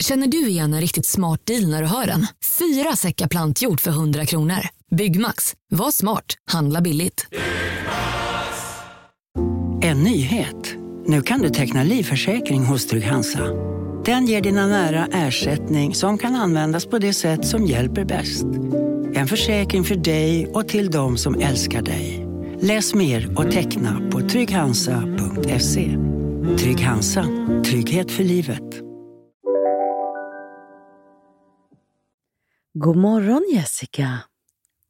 Känner du igen en riktigt smart deal när du hör den? Fyra säckar plantjord för 100 kronor. Byggmax, var smart, handla billigt. En nyhet. Nu kan du teckna livförsäkring hos Trygg-Hansa. Den ger dina nära ersättning som kan användas på det sätt som hjälper bäst. En försäkring för dig och till de som älskar dig. Läs mer och teckna på trygghansa.se. Trygg Hansa. Trygghet för livet. God morgon Jessica.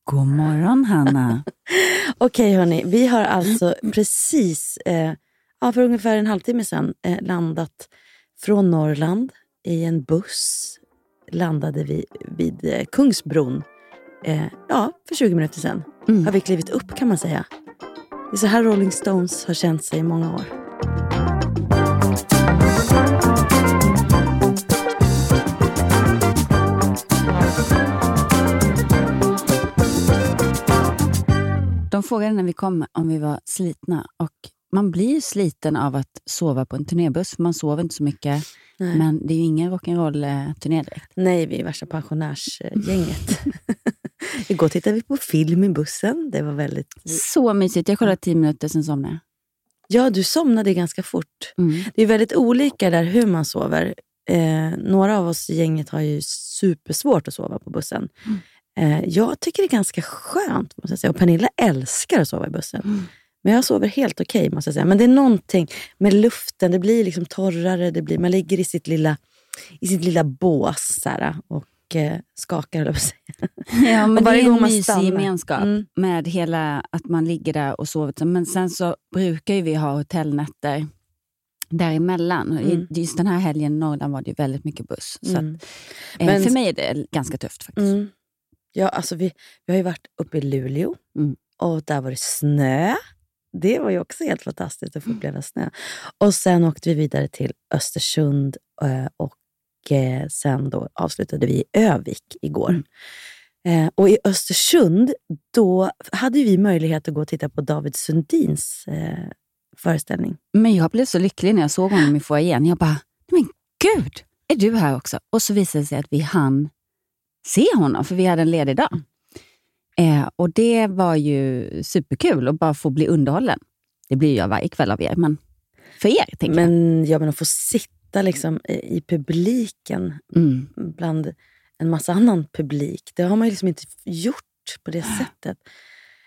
God morgon Hanna. Okej hörni, vi har alltså precis, eh, ja, för ungefär en halvtimme sedan, eh, landat från Norrland i en buss. Landade vi vid eh, Kungsbron. Eh, ja, för 20 minuter sedan Mm. har vi klivit upp kan man säga. Det är så här Rolling Stones har känt sig i många år. De frågade när vi kom om vi var slitna och man blir sliten av att sova på en turnébuss. Man sover inte så mycket, Nej. men det är ju ingen rock'n'roll-turné direkt. Nej, vi är värsta pensionärsgänget. Igår tittade vi på film i bussen. Det var väldigt... Så mysigt. Jag kollade tio minuter, sen somnade jag. Ja, du somnade ganska fort. Mm. Det är väldigt olika där hur man sover. Eh, några av oss i gänget har ju supersvårt att sova på bussen. Eh, jag tycker det är ganska skönt, måste jag säga. Och Pernilla älskar att sova i bussen. Men jag sover helt okej, måste jag säga. Men det är någonting med luften. Det blir liksom torrare. Det blir, man ligger i sitt lilla, i sitt lilla bås så och eh, skakar, att säga. Ja, men Och det är en mysig stannar. gemenskap Mm. med hela att man ligger där och sover. Men sen så brukar vi ha hotellnätter däremellan. Mm. Just den här helgen i Norrland var det ju väldigt mycket buss. Så Mm. att, eh, Men- för mig är det ganska tufft faktiskt. Mm. Ja, alltså vi, vi har ju varit uppe i Luleå Mm. och där var det snö. Det var ju också helt fantastiskt att få uppleva snö. Och sen åkte vi vidare till Östersund eh, och eh, sen då avslutade vi i Övik igår. Eh, och i Östersund, då hade vi möjlighet att gå och titta på David Sundins eh, föreställning. Men jag blev så lycklig när jag såg honom i foajén. Jag bara, men gud, är du här också? Och så visade det sig att vi hann se honom, för vi hade en ledig dag. Eh, och det var ju superkul att bara få bli underhållen. Det blir jag varje kväll av er, men för er, tänker jag. Men, ja, men att få sitta liksom i, i publiken Mm. bland en massa annan publik. Det har man ju liksom inte gjort på det sättet.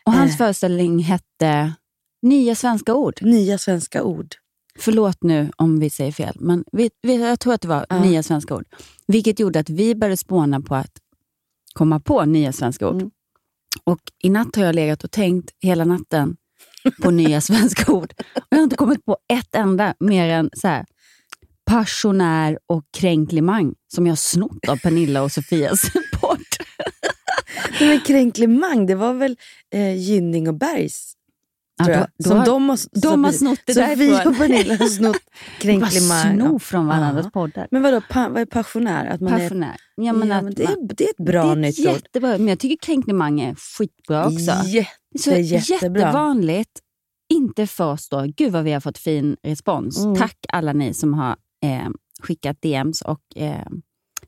Och hans Eh. föreställning hette Nya svenska ord. Nya svenska ord. Förlåt nu om vi säger fel, men vi, vi, jag tror att det var Ja. nya svenska ord. Vilket gjorde att vi började spåna på att komma på nya svenska ord. Mm. Och I natt har jag legat och tänkt hela natten på nya svenska ord. Och jag har inte kommit på ett enda mer än så här, passionär och kränklimang som jag snott av Pernilla och Sofias podd. Men kränklimang, det var väl eh, Gynning och Bergs? Ja, då- då Som har- de har, de har snott det Sofie därifrån. och Pernilla har snott Bara kränklimang. sno från varandras Ja. poddar. Men vadå, pa, vad är passionär? Att man Passionär. Ja, är, men ja, att men det, man- är, det är ett bra det är nytt ord. jättebra, men jag tycker kränklimang är skitbra också. Jätte, Så jättebra. jättevanligt. Inte för oss då. Gud vad vi har fått fin respons. Mm. Tack alla ni som har eh, skickat DMs och eh,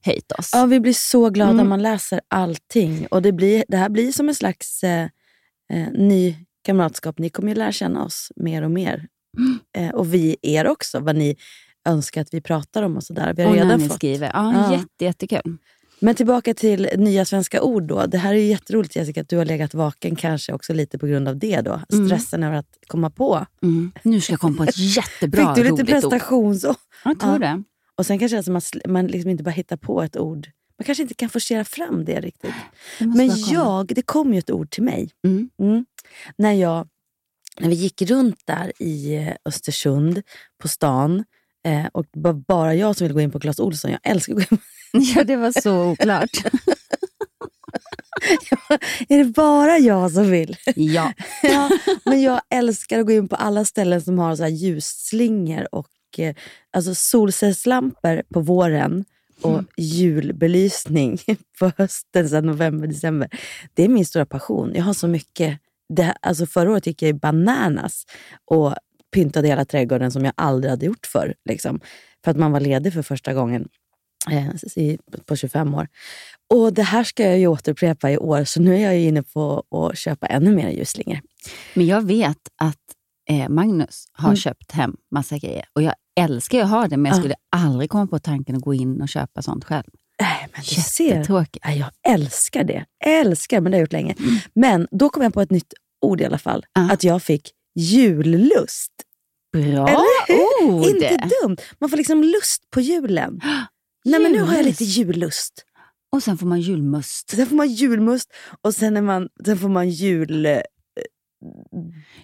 höjt oss. Ja, vi blir så glada Mm. man läser allting. Och det, blir, det här blir som en slags eh, eh, ny kamratskap. Ni kommer ju lära känna oss mer och mer. Mm. Eh, och vi er också, vad ni önskar att vi pratar om och sådär. Vi har och när redan ni fått. skriver. Ja, Ja. Jätte, jättekul. Men tillbaka till nya svenska ord då. Det här är ju jätteroligt Jessica, att du har legat vaken kanske också lite på grund av det då. Mm. Stressen över att komma på. Mm. Nu ska jag komma på ett jättebra Fick du lite roligt ord. prestationsår? Jag tror Ja. det. Och sen kanske alltså man, sl- man liksom inte bara hittar på ett ord. Man kanske inte kan forcera fram det riktigt. det Men jag, det kom ju ett ord till mig. Mm. När, jag, när vi gick runt där i eh, Östersund på stan eh, och det var bara jag som ville gå in på Clas Ohlson. Jag älskar att gå in på Ja, det var så oklart. Är det bara jag som vill? ja. ja, men jag älskar att gå in på alla ställen som har så här ljusslingor och eh, alltså solcellslampor på våren och Mm. julbelysning på hösten, så november, december. Det är min stora passion. Jag har så mycket. Det, alltså förra året gick jag i bananas och pyntade hela trädgården som jag aldrig hade gjort förr. Liksom, för att man var ledig för första gången. eh, på 25 år. Och det här ska jag ju återupprepa i år, så nu är jag inne på att köpa ännu mer ljusslingor. Men jag vet att eh, Magnus har Mm. köpt hem massa grejer. Och jag älskar att ha det, men jag Ja. skulle aldrig komma på tanken att gå in och köpa sånt själv. Nej, men du ser. Nej, jag älskar det. Älskar, men det har jag gjort länge. Men då kom jag på ett nytt ord i alla fall. Ja. Att jag fick jullust. Bra ord! Inte dumt. Man får liksom lust på julen. Nej, men nu har jag lite jullust. Och sen får man julmust. Sen får man julmust och sen, är man, sen får man jul... eh,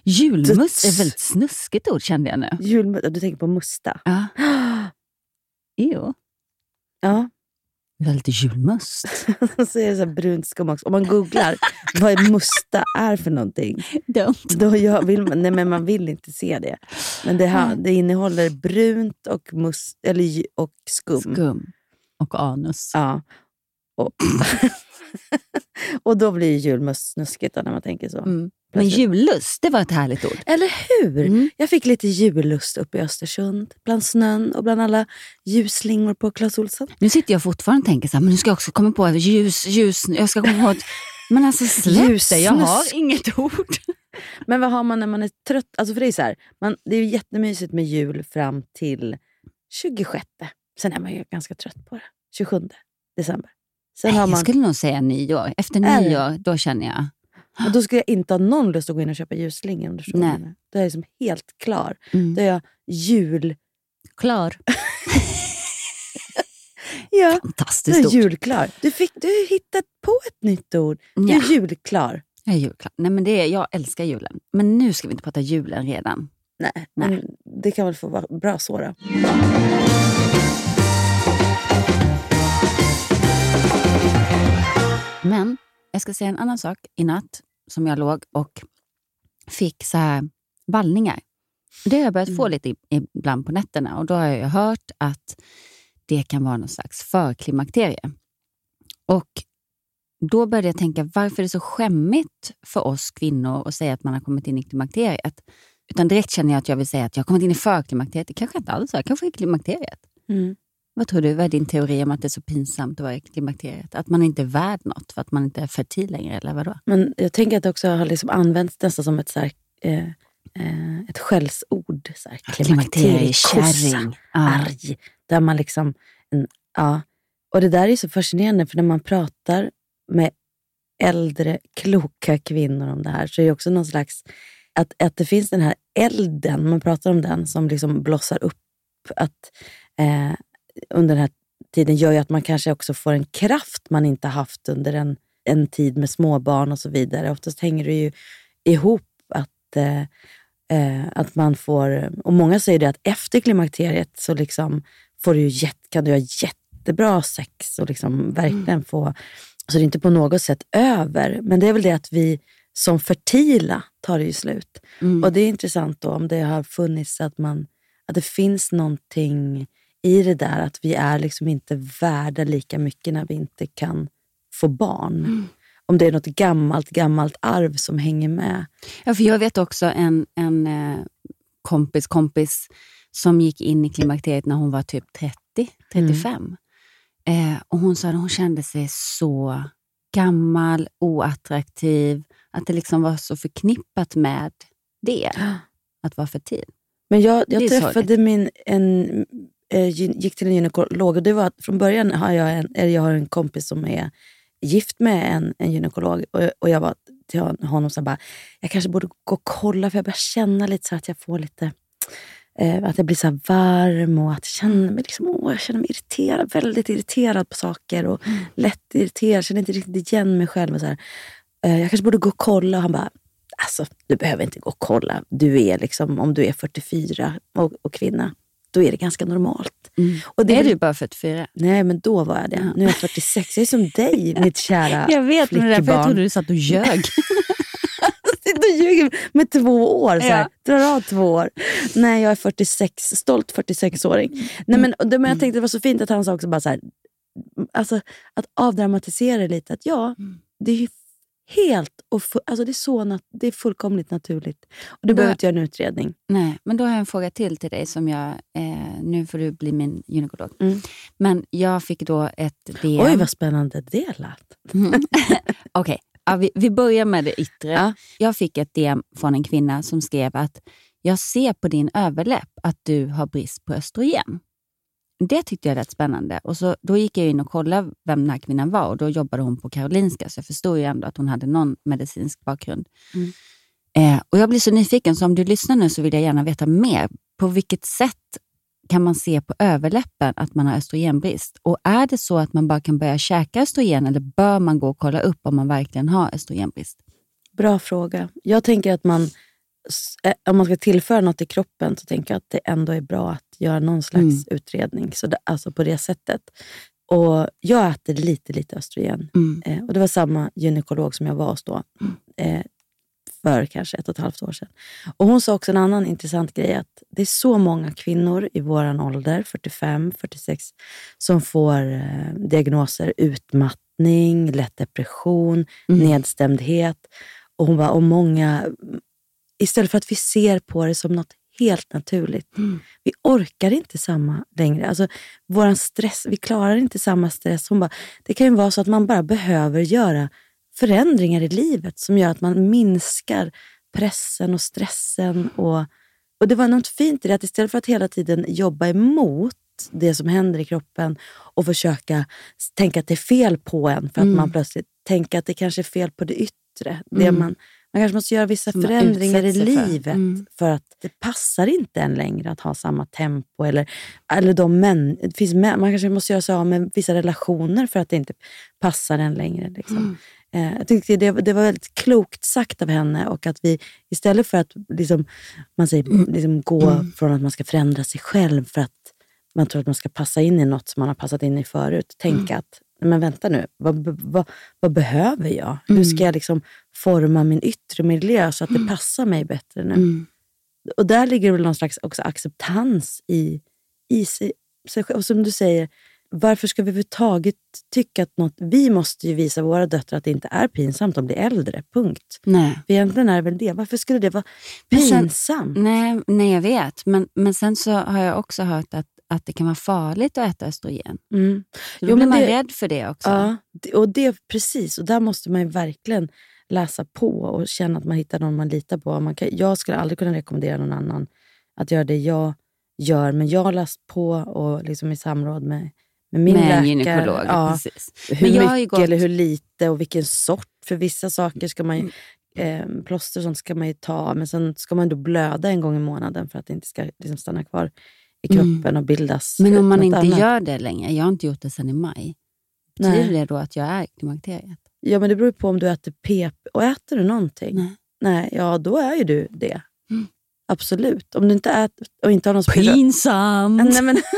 Julmust är ett väldigt snuskigt ord kände jag nu. jul du tänker på musta? Ja. Jo. Ja. Vi har lite julmust. Så är det så brunt också. Om man googlar vad musta är för någonting, Dumt. då jag vill man, nej, men man vill inte se det. Men det, här, det innehåller brunt och, mus, eller, och skum. Skum. Och anus. Ja. Och, och då blir ju julmust snuskigt då, när man tänker så. Mm. Men jullust, det var ett härligt ord. Eller hur? Mm. Jag fick lite jullust uppe i Östersund. Bland snön och bland alla ljusslingor på Clas Ohlson. Nu sitter jag fortfarande och tänker så här, men nu ska jag också komma på ljus, ljus, jag ska komma på ett... Men alltså släpp det, jag har inget ord. Men vad har man när man är trött? Alltså för det är så här, man, det är ju jättemysigt med jul fram till 26. Sen är man ju ganska trött på det. 27 december. Sen har Jag man, skulle nog säga nyår. Efter Är nyår, då känner jag... och då skulle jag inte ha någon lust att gå in och köpa ljusslingor. Om du förstår jag Nej. menar. Då är jag liksom helt klar. Mm. Då är jag jul... Klar. Ja, är Fantastiskt jag ord. julklar. Du, fick, du har hittat på ett nytt ord. Du Ja. är julklar. Jag är julklar. Nej, men det är, jag älskar julen. Men nu ska vi inte prata julen redan. Nej, Nej. det kan väl få vara bra så då. Men jag ska säga en annan sak. I natt som jag låg och fick så här vallningar. Det har jag börjat få Mm. lite ibland på nätterna och då har jag hört att det kan vara någon slags förklimakterie. Och då började jag tänka, varför är det så skämmigt för oss kvinnor att säga att man har kommit in i klimakteriet? Utan direkt känner jag att jag vill säga att jag har kommit in i förklimakteriet. Det kanske inte alls är, kanske är klimakteriet. Mm. Vad tror du? Vad är din teori om att det är så pinsamt att vara i klimakteriet? Att man inte är värd något för att man inte är fertil längre, eller vadå? Men jag tänker att det också har liksom använts nästan som ett, så här, eh, eh, ett skällsord. Så här, Klimakteriekärring. Arg. Där man liksom, en, ja. Och det där är så fascinerande, för när man pratar med äldre, kloka kvinnor om det här, så är det också någon slags, att, att det finns den här elden, man pratar om den, som liksom blossar upp att, eh, under den här tiden, gör ju att man kanske också får en kraft man inte haft under en, en tid med småbarn och så vidare. Oftast hänger det ju ihop att eh, eh, att man får, och många säger det att efter klimakteriet så liksom får du ju kan du ha jättebra sex och liksom verkligen få, så det är inte på något sätt över. Men det är väl det att vi som fertila tar det ju slut. Mm. Och det är intressant då om det har funnits att, man, att det finns någonting i det där att vi är liksom inte värda lika mycket när vi inte kan få barn. Om det är något gammalt, gammalt arv som hänger med. Ja, för jag vet också en, en eh, kompis kompis som gick in i klimakteriet när hon var typ 30, 35. Eh, och Hon sa att hon kände sig så gammal, oattraktiv. Att det liksom var så förknippat med det, att vara fertil. Men jag, jag träffade sorgligt. min, en, gick till en gynekolog och det var att från början har jag en, eller jag har en kompis som är gift med en, en gynekolog och, och jag var till hon- honom och sa bara, jag kanske borde gå och kolla för jag börjar känna lite så att jag får lite eh, att jag blir så varm och att jag känner mig, liksom, åh, jag känner mig irriterad, väldigt irriterad på saker och lätt irriterad, känner inte riktigt igen mig själv. Och så här. Eh, jag kanske borde gå och kolla och han bara, alltså du behöver inte gå och kolla. Du är liksom, om du är 44 och, och kvinna, då är det ganska normalt. Och det är du bara 44? Nej, men då var jag det. Nu är jag 46. Jag är som dig, mitt kära Jag vet, men därför jag trodde du satt och ljög. Och ljuger med två år. Så här. Ja. Drar av två år. Nej, jag är 46. Stolt 46-åring. Nej, men, det, men jag tänkte det var så fint att han sa också bara så här, alltså, att avdramatisera lite. Att ja, det är helt och fu- alltså det, är så nat- det är fullkomligt naturligt. Och du Då- behöver inte göra en utredning. Nej, men då har jag en fråga till till dig. som jag, eh, Nu får du bli min gynekolog. Mm. Men jag fick då ett DM. Oj, vad spännande det lät. Mm. Okej, ja, vi, vi börjar med det yttre. Ja. Jag fick ett DM från en kvinna som skrev att jag ser på din överläpp att du har brist på östrogen. Det tyckte jag lät spännande. Och så, då gick jag in och kollade vem den här kvinnan var och då jobbade hon på Karolinska, så jag förstod ju ändå att hon hade någon medicinsk bakgrund. Mm. Eh, och Jag blir så nyfiken, så om du lyssnar nu så vill jag gärna veta mer. På vilket sätt kan man se på överläppen att man har östrogenbrist? Och är det så att man bara kan börja käka östrogen eller bör man gå och kolla upp om man verkligen har östrogenbrist? Bra fråga. Jag tänker att man, eh, om man ska tillföra något i kroppen så tänker jag att det ändå är bra att göra någon slags Mm. utredning. Så det, alltså på det sättet. Och Jag äter lite, lite östrogen. Mm. Eh, och Det var samma gynekolog som jag var hos då. Eh, för kanske ett och ett halvt år sedan. Och Hon sa också en annan intressant grej. att Det är så många kvinnor i vår ålder, 45, 46, som får eh, diagnoser utmattning, lätt depression, Mm. nedstämdhet. Och hon bara, och många, istället för att vi ser på det som något helt naturligt. Mm. Vi orkar inte samma längre. Alltså, våran stress, vi klarar inte samma stress. Hon bara, det kan ju vara så att man bara behöver göra förändringar i livet som gör att man minskar pressen och stressen. Och, och Det var något fint i det, att istället för att hela tiden jobba emot det som händer i kroppen och försöka tänka att det är fel på en för att Mm. man plötsligt tänker att det kanske är fel på det yttre. Det Mm. man, man kanske måste göra vissa man förändringar i sig för. livet Mm. för att det passar inte en längre att ha samma tempo. Eller, eller de män, det finns män, man kanske måste göra sig av med vissa relationer för att det inte passar en längre. Liksom. Mm. Eh, jag tyckte det, det var väldigt klokt sagt av henne och att vi istället för att liksom, man säger, Mm. liksom, gå från att man ska förändra sig själv för att man tror att man ska passa in i något som man har passat in i förut. Tänka att, "Nej, men vänta nu, vad, vad, vad behöver jag? Hur ska jag liksom forma min yttre miljö så att det passar mig bättre nu? Mm. Och där ligger väl någon slags också acceptans i, i sig, sig själv. Och som du säger, varför ska vi överhuvudtaget tycka att något... Vi måste ju visa våra döttrar att det inte är pinsamt att bli äldre. Punkt. Nej. För egentligen är det väl det. Varför skulle det vara Men sen- pinsamt? Nej, nej, jag vet. Men, men sen så har jag också hört att, att det kan vara farligt att äta östrogen. Mm. Då Jo, blir man det- rädd för det också. Ja, och det precis. Och där måste man ju verkligen läsa på och känna att man hittar någon man litar på. Man kan, jag skulle aldrig kunna rekommendera någon annan att göra det jag gör, men jag har läst på och liksom i samråd med, med min Med läkare. gynekolog. Ja, Precis. hur Men jag har mycket gått- eller hur lite och vilken sort. För vissa saker ska man ju, eh, plåster och sånt ska man ju ta, men sen ska man då blöda en gång i månaden för att det inte ska liksom stanna kvar i Mm. kroppen och bildas Men om man inte annat. gör det längre, jag har inte gjort det sedan i maj, betyder det då att jag är klimakteriet? Ja, men det beror på om du äter PP. Och äter du någonting? Nej. Nej, ja då är ju du det. Mm. Absolut. Om du inte äter och inte har någon spira- Pinsamt! Nej, men...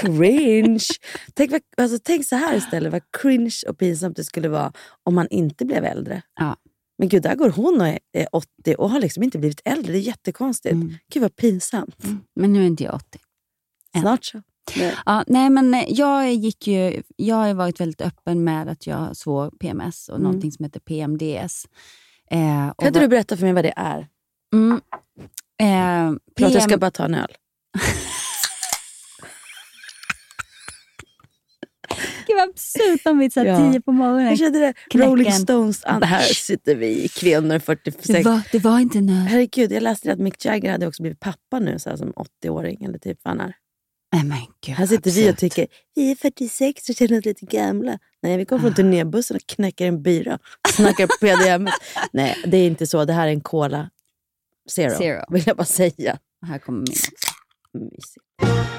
cringe. Tänk, vad, alltså, tänk så här istället, vad cringe och pinsamt det skulle vara om man inte blev äldre. Ja. Men gud, där går hon och är, är 80 och har liksom inte blivit äldre. Det är jättekonstigt. Mm. Gud vad pinsamt. Men nu är inte jag 80. än. Snart så. Nej. Ja, nej, men eh, jag, gick ju, jag har varit väldigt öppen med att jag svår PMS och Mm. som heter PMDS. Eh, Kan inte du berätta för mig vad det är? Mm. Eh, Förlåt, jag PM ska bara ta en öl. Gud vad absurt om vi är Ja. tio på morgonen. Jag kände det. Knäcken. Rolling Stones. and- Här sitter vi kvinnor 46. Det var, det var inte öl. Herregud, jag läste att Mick Jagger hade också blivit pappa nu så här, som 80-åring. Eller typ vad han är. Nej, men gud, Här sitter vi och absurt. tycker vi är 46 och känner oss lite gamla. Nej, vi kommer från turnébussen och knäcker en bira. Snackar på PDM. Nej, det är inte så. Det här är en Cola Zero, Zero. vill jag bara säga. Här kommer min också. Mysigt.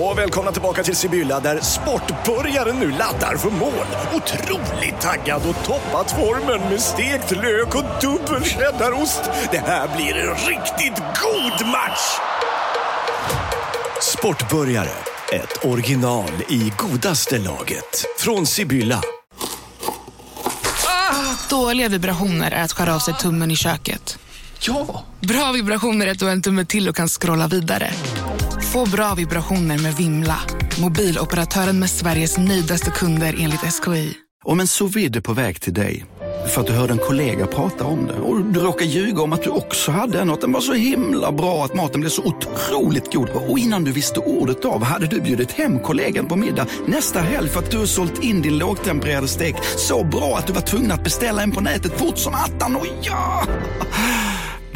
Och välkomna tillbaka till Sibylla där sportbörjaren nu laddar för mål. Otroligt taggad och toppat formen med stekt lök och dubbel cheddarost. Det här blir en riktigt god match! Sportbörjare, ett original i godaste laget. Från Sibylla. Dåliga vibrationer är att skära av sig tummen i köket. Ja! Bra vibrationer är att du har en tumme till och kan scrolla vidare. Få bra vibrationer med Vimla. Mobiloperatören med Sveriges nöjdaste kunder enligt SKI. Om en sous vide är på väg till dig för att du hörde en kollega prata om det och du råkade ljuga om att du också hade en och att den var så himla bra att maten blev så otroligt god och innan du visste ordet av hade du bjudit hem kollegan på middag nästa helg för att du sålt in din lågtempererade stek så bra att du var tvungen att beställa en på nätet fort som attan. Och ja!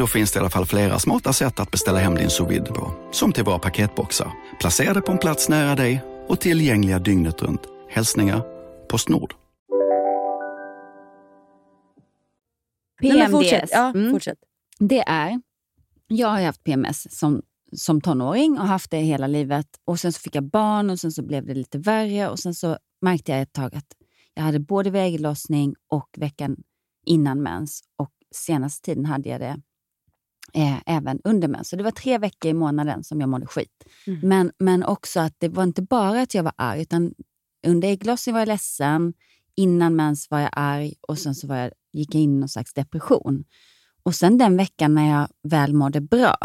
Då finns det i alla fall flera smarta sätt att beställa hem din sous på. Som till våra paketboxar, placerade på en plats nära dig och tillgängliga dygnet runt. Hälsningar Postnord. PMDS. fortsätt. Ja, Mm. fortsätt. Det är, jag har haft PMS som, som tonåring och haft det hela livet. Och Sen så fick jag barn och sen så blev det lite värre. Och Sen så märkte jag ett tag att jag hade både vid ägglossning och veckan innan mens. Och senaste tiden hade jag det eh, även under mens. Så det var tre veckor i månaden som jag mådde skit. Mm. Men, men också att det var inte bara att jag var arg, utan under ägglossning var jag ledsen, innan mens var jag arg och sen så var jag, gick jag in i någon slags depression. Och sen den veckan när jag väl mådde bra,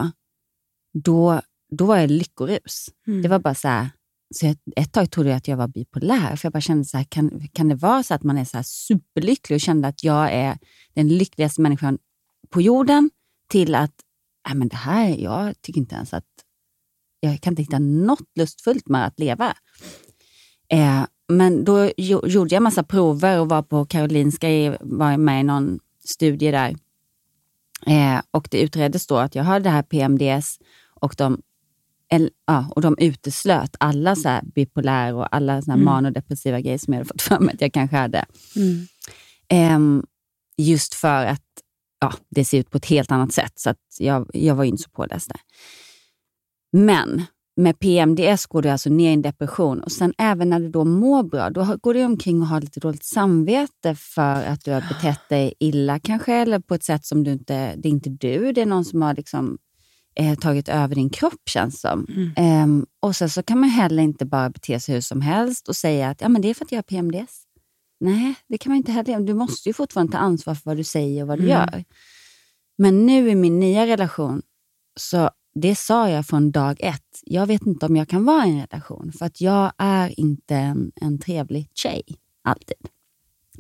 då, då var jag lyckorus. Mm. Det var bara så här, så jag, ett tag trodde jag att jag var bipolär, för jag bara kände så här, kan, kan det vara så att man är så här superlycklig och kände att jag är den lyckligaste människan på jorden till att, nej men det här, jag tycker inte ens att, jag kan inte hitta något lustfullt med att leva. Eh, men då jo, gjorde jag massa prover och var på Karolinska, var med i någon studie där. Eh, och det utreddes då att jag hade det här PMDS och de, el, ja, och de uteslöt alla så här bipolär och alla så här manodepressiva grejer som jag hade fått för mig att jag kanske hade. Mm. Ehm, just för att ja, det ser ut på ett helt annat sätt. Så jag, jag var inte så påläst där. Men med PMDS går du alltså ner i en depression och sen även när du då mår bra, då går du omkring och har lite dåligt samvete för att du har betett dig illa kanske, eller på ett sätt som du inte, det är inte du, det är någon som har liksom, eh, tagit över din kropp känns som. Ehm, och sen så kan man heller inte bara bete sig hur som helst och säga att ja, men det är för att jag har PMDS. Nej, det kan man inte heller. Du måste ju fortfarande ta ansvar för vad du säger och vad du gör. Men nu i min nya relation, så det sa jag från dag ett. Jag vet inte om jag kan vara i en relation, för att jag är inte en, en trevlig tjej, alltid.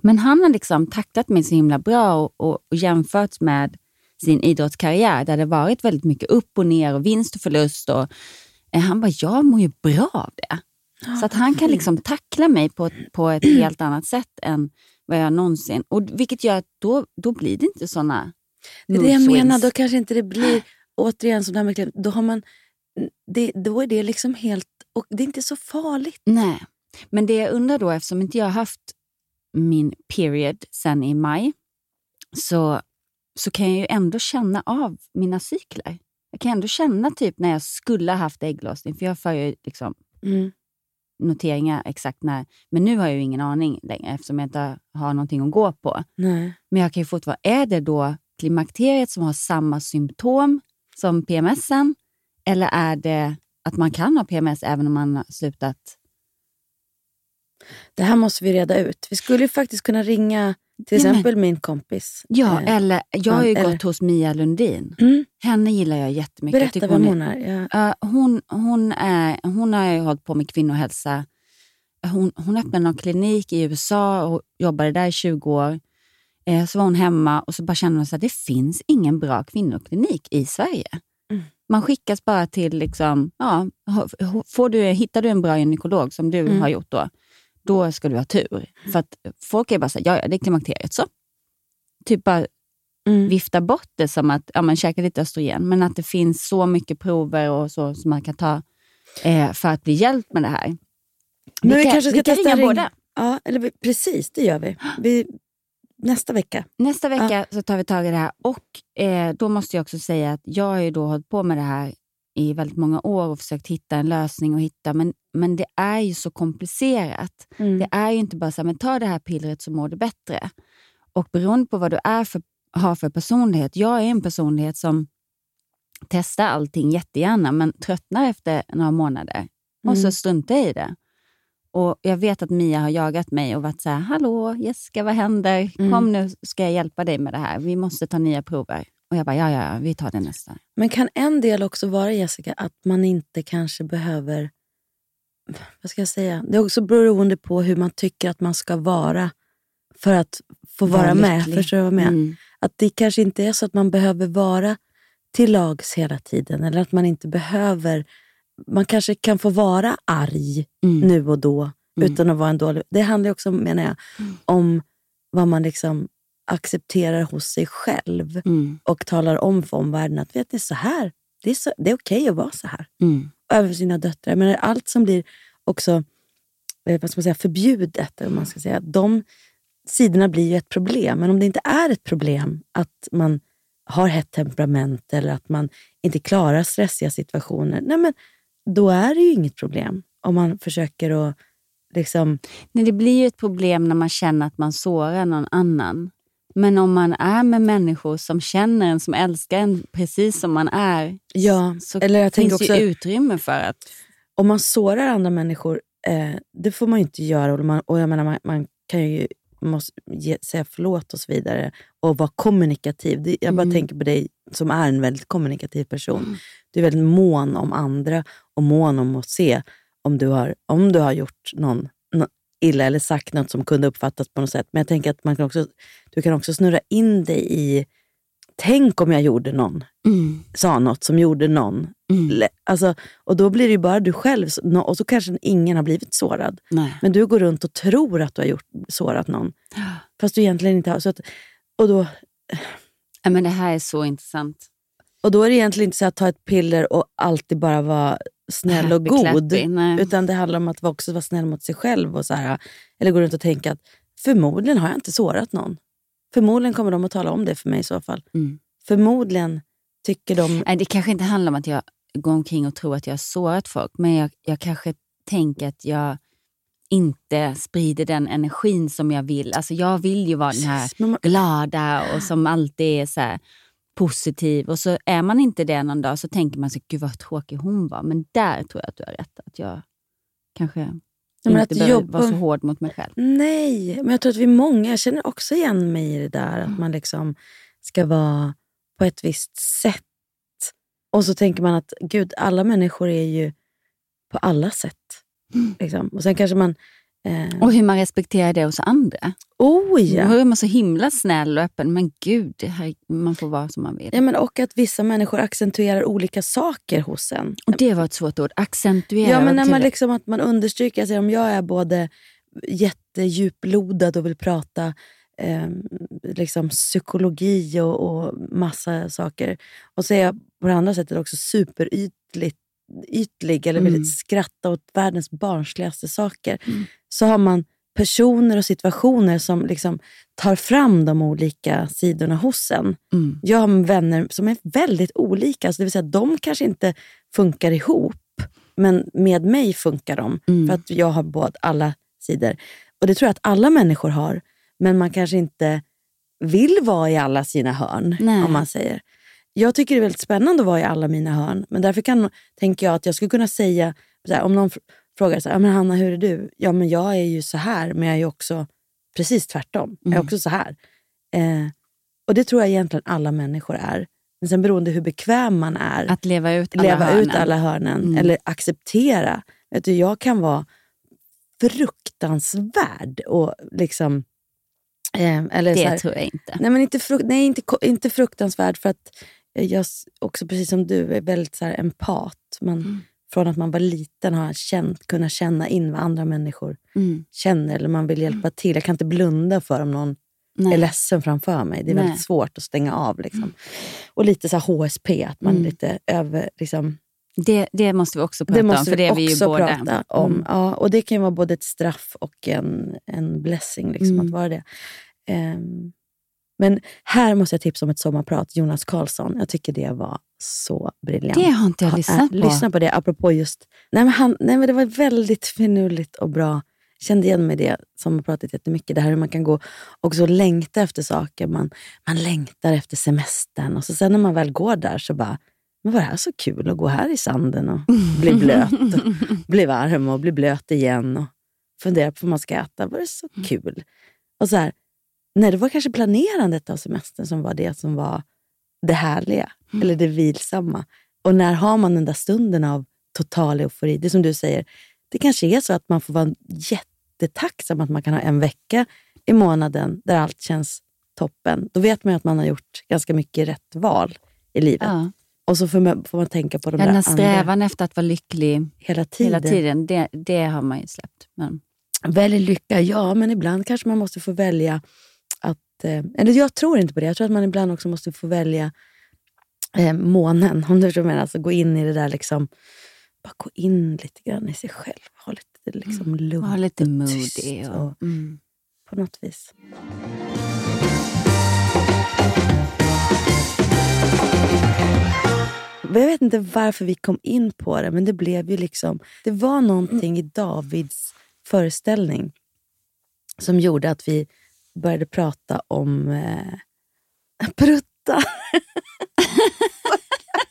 Men han har liksom taktat mig så himla bra och, och, och jämfört med sin idrottskarriär, där det varit väldigt mycket upp och ner och vinst och förlust. Och, eh, han bara, jag mår ju bra av det. Så att han kan liksom tackla mig på, på ett helt annat sätt än vad jag någonsin... Och vilket gör att då, då blir det inte såna Det är det jag menar, då kanske inte det blir, återigen som det här med kläder, då har man, det, då är det liksom helt, och det är inte så farligt. Nej, men det jag undrar då, eftersom inte jag har haft min period sen i maj, så, så kan jag ju ändå känna av mina cykler. Jag kan ändå känna typ när jag skulle ha haft ägglossning, för jag för ju liksom Mm. Noteringar exakt när. Men nu har jag ju ingen aning längre eftersom jag inte har någonting att gå på. Nej. Men jag kan ju fortfarande, är det då klimakteriet som har samma symptom som PMSen? Eller är det att man kan ha PMS även om man har slutat? Det här måste vi reda ut. Vi skulle ju faktiskt kunna ringa till Ja, men- exempel min kompis. Ja, Eh, eller jag har ju eller- gått hos Mia Lundin. Mm. Henne gillar jag jättemycket. Jag Berätta tycker vem hon är. Jag, Ja, hon, hon, är, hon har ju hållit på med kvinnohälsa. Hon, hon öppnade någon klinik i USA och jobbade där i 20 år. Eh, så var hon hemma och så bara kände hon att det finns ingen bra kvinnoklinik i Sverige. Mm. Man skickas bara till, liksom, ja, får du, hittar du en bra gynekolog som du Mm. har gjort då, då ska du ha tur. För att folk är bara så här, ja, ja det är klimakteriet så. Typ bara mm. vifta bort det som att ja, man käkar lite östrogen, men att det finns så mycket prover och så som man kan ta eh, för att bli hjälpt med det här. Men vi kan- kanske ska vi kan testa ringa ring- båda. Ja, eller vi, precis, det gör vi. vi. Nästa vecka. Nästa vecka så tar vi tag i det här och eh, då måste jag också säga att jag har ju då hållit på med det här i väldigt många år och försökt hitta en lösning och hitta, men, men det är ju så komplicerat. Mm. Det är ju inte bara så här, men ta det här pillret så mår du bättre. Och beroende på vad du är för, har för personlighet. Jag är en personlighet som testar allting jättegärna, men tröttnar efter några månader. Och så Mm. struntar jag i det. Och Jag vet att Mia har jagat mig och varit så här, hallå Jessica, vad händer? Mm. Kom nu ska jag hjälpa dig med det här. Vi måste ta nya prover. Och jag bara, ja, ja, ja, vi tar det nästa. Men kan en del också vara, Jessica, att man inte kanske behöver... Vad ska jag säga? Det är också beroende på hur man tycker att man ska vara för att få Var vara med. Förstår du vad menar? Mm. Att det kanske inte är så att man behöver vara till lags hela tiden. Eller att man inte behöver... Man kanske kan få vara arg Mm. nu och då Mm. utan att vara en dålig... Det handlar också, menar jag, om vad man liksom accepterar hos sig själv Mm. och talar om för omvärlden att vet ni, så här, det är, så, det är okej att vara så här över sina döttrar. Men allt som blir också eh, vad ska man säga, förbjudet, om man ska säga, de sidorna blir ju ett problem. Men om det inte är ett problem att man har hett temperament eller att man inte klarar stressiga situationer, nej men, då är det ju inget problem. Om man försöker att liksom... Nej, det blir ju ett problem när man känner att man sårar någon annan. Men om man är med människor som känner en, som älskar en precis som man är, Ja, så eller jag finns också- ju utrymme för att... om man sårar andra människor, eh, det får man ju inte göra. Och, man, och jag menar, man, man kan ju måste ge, säga förlåt och så vidare och vara kommunikativ. Det, jag bara Mm. tänker på dig som är en väldigt kommunikativ person. Du är väldigt mån om andra och mån om att se om du har, om du har gjort någon, nå- illa eller sagt något som kunde uppfattas på något sätt. Men jag tänker att man kan också, du kan också snurra in dig i, tänk om jag gjorde någon, Mm. sa något som gjorde någon Mm. Alltså, och då blir det bara du själv, och så kanske ingen har blivit sårad. Nej. Men du går runt och tror att du har gjort, sårat någon. Fast du egentligen inte har. Så att, och, då, Ja, men det här är så intressant. och då är det egentligen inte så att ta ett piller och alltid bara vara snäll och god. Utan det handlar om att också vara snäll mot sig själv. Och så här, eller gå runt och tänka att förmodligen har jag inte sårat någon. Förmodligen kommer de att tala om det för mig i så fall. Mm. Förmodligen tycker de... Nej, det kanske inte handlar om att jag går omkring och tror att jag har sårat folk, men jag, jag kanske tänker att jag inte sprider den energin som jag vill. Alltså jag vill ju vara den här glada och som alltid är så här positiv. Och så är man inte det någon dag så tänker man så gud vad tråkig hon var. Men där tror jag att du har rätt. Att jag kanske men inte att behöver jobba- vara så hård mot mig själv. Nej, men jag tror att vi är många, jag känner också igen mig i det där att man liksom ska vara på ett visst sätt. Och så tänker man att gud, alla människor är ju på alla sätt. Liksom. Och sen kanske man... Eh, Och hur man respekterar det hos andra. oh ja. Då är man så himla snäll och öppen. Men gud, här, man får vara som man vill. ja men, och att vissa människor accentuerar olika saker hos en. Och det var ett svårt ord. Accentuera. Ja, men när man, liksom, att man understryker, alltså, om jag är både jättedjuplodad och vill prata eh, liksom psykologi och, och massa saker. Och så är jag på det andra sättet också superytligt ytlig eller vill Mm. skratta åt världens barnsligaste saker. Så har man personer och situationer som liksom tar fram de olika sidorna hos en. Mm. Jag har vänner som är väldigt olika. Alltså det vill säga, de kanske inte funkar ihop, men med mig funkar de. Mm. För att jag har båda, alla sidor. Och det tror jag att alla människor har. Men man kanske inte vill vara i alla sina hörn, Nej. om man säger. Jag tycker det är väldigt spännande att vara i alla mina hörn. Men därför kan, tänker jag att jag skulle kunna säga, här, om någon fr- frågar så här, "Ja, men Hanna, hur är du? Ja, men jag är ju så här, men jag är ju också precis tvärtom. Jag är Mm. också så här. Eh, och det tror jag egentligen alla människor är. Men sen beroende hur bekväm man är, Att leva ut alla leva hörnen. ut alla hörnen Mm. eller acceptera. Vet du, jag kan vara fruktansvärd och liksom... Eh, eller så Det här, tror jag inte. Nej, men inte, fruk- nej inte, inte fruktansvärd för att jag s- också precis som du är väldigt så här, empat. Man, Mm. Från att man var liten har känt, kunnat känna in vad andra människor Mm. känner eller man vill hjälpa till. Jag kan inte blunda för om någon Nej. är ledsen framför mig. Det är Nej. väldigt svårt att stänga av. Liksom. Och lite så HSP, att man Mm. lite över... Liksom, Det, det måste vi också prata det om, för det är vi ju båda. om. Mm. Ja, och det kan ju vara både ett straff och en, en blessing liksom, Mm. att vara det. Ehm, men här måste jag tipsa om ett sommarprat, Jonas Karlsson. Jag tycker det var så briljant. Det har inte jag Ha- lyssnat äh, på. Lyssna på det, apropå just... Nej, men han, nej, men det var väldigt finurligt och bra. Jag kände igen mig i det sommarpratet jättemycket. Det här hur man kan gå och så längta efter saker. Man, man längtar efter semestern och så sen när man väl går där så bara, men var det här så kul att gå här i sanden och bli blöt och bli varm och bli blöt igen och fundera på vad man ska äta. Var det så kul? Och så här, nej, det var kanske planerandet av semestern som var det som var det härliga, eller det vilsamma. Och när har man den där stunden av total eufori? Det är som du säger, det kanske är så att man får vara jättetacksam att man kan ha en vecka i månaden där allt känns toppen. Då vet man ju att man har gjort ganska mycket rätt val i livet. Ja. Och så får man, får man tänka på de Den där andra strävan efter att vara lycklig hela tiden. hela tiden, det, det har man ju släppt. Men, Välj lycka, ja, men ibland kanske man måste få välja att... Eh, eller jag tror inte på det. Jag tror att man ibland också måste få välja eh, månen. Om du förstår vad jag menar. Alltså gå in i det där liksom... Bara gå in lite grann i sig själv. Ha lite liksom lugnt var lite och tyst. Och, Och, mm. på något vis. Jag vet inte varför vi kom in på det, men det blev ju liksom... Det var någonting i Davids föreställning som gjorde att vi började prata om eh, prutta.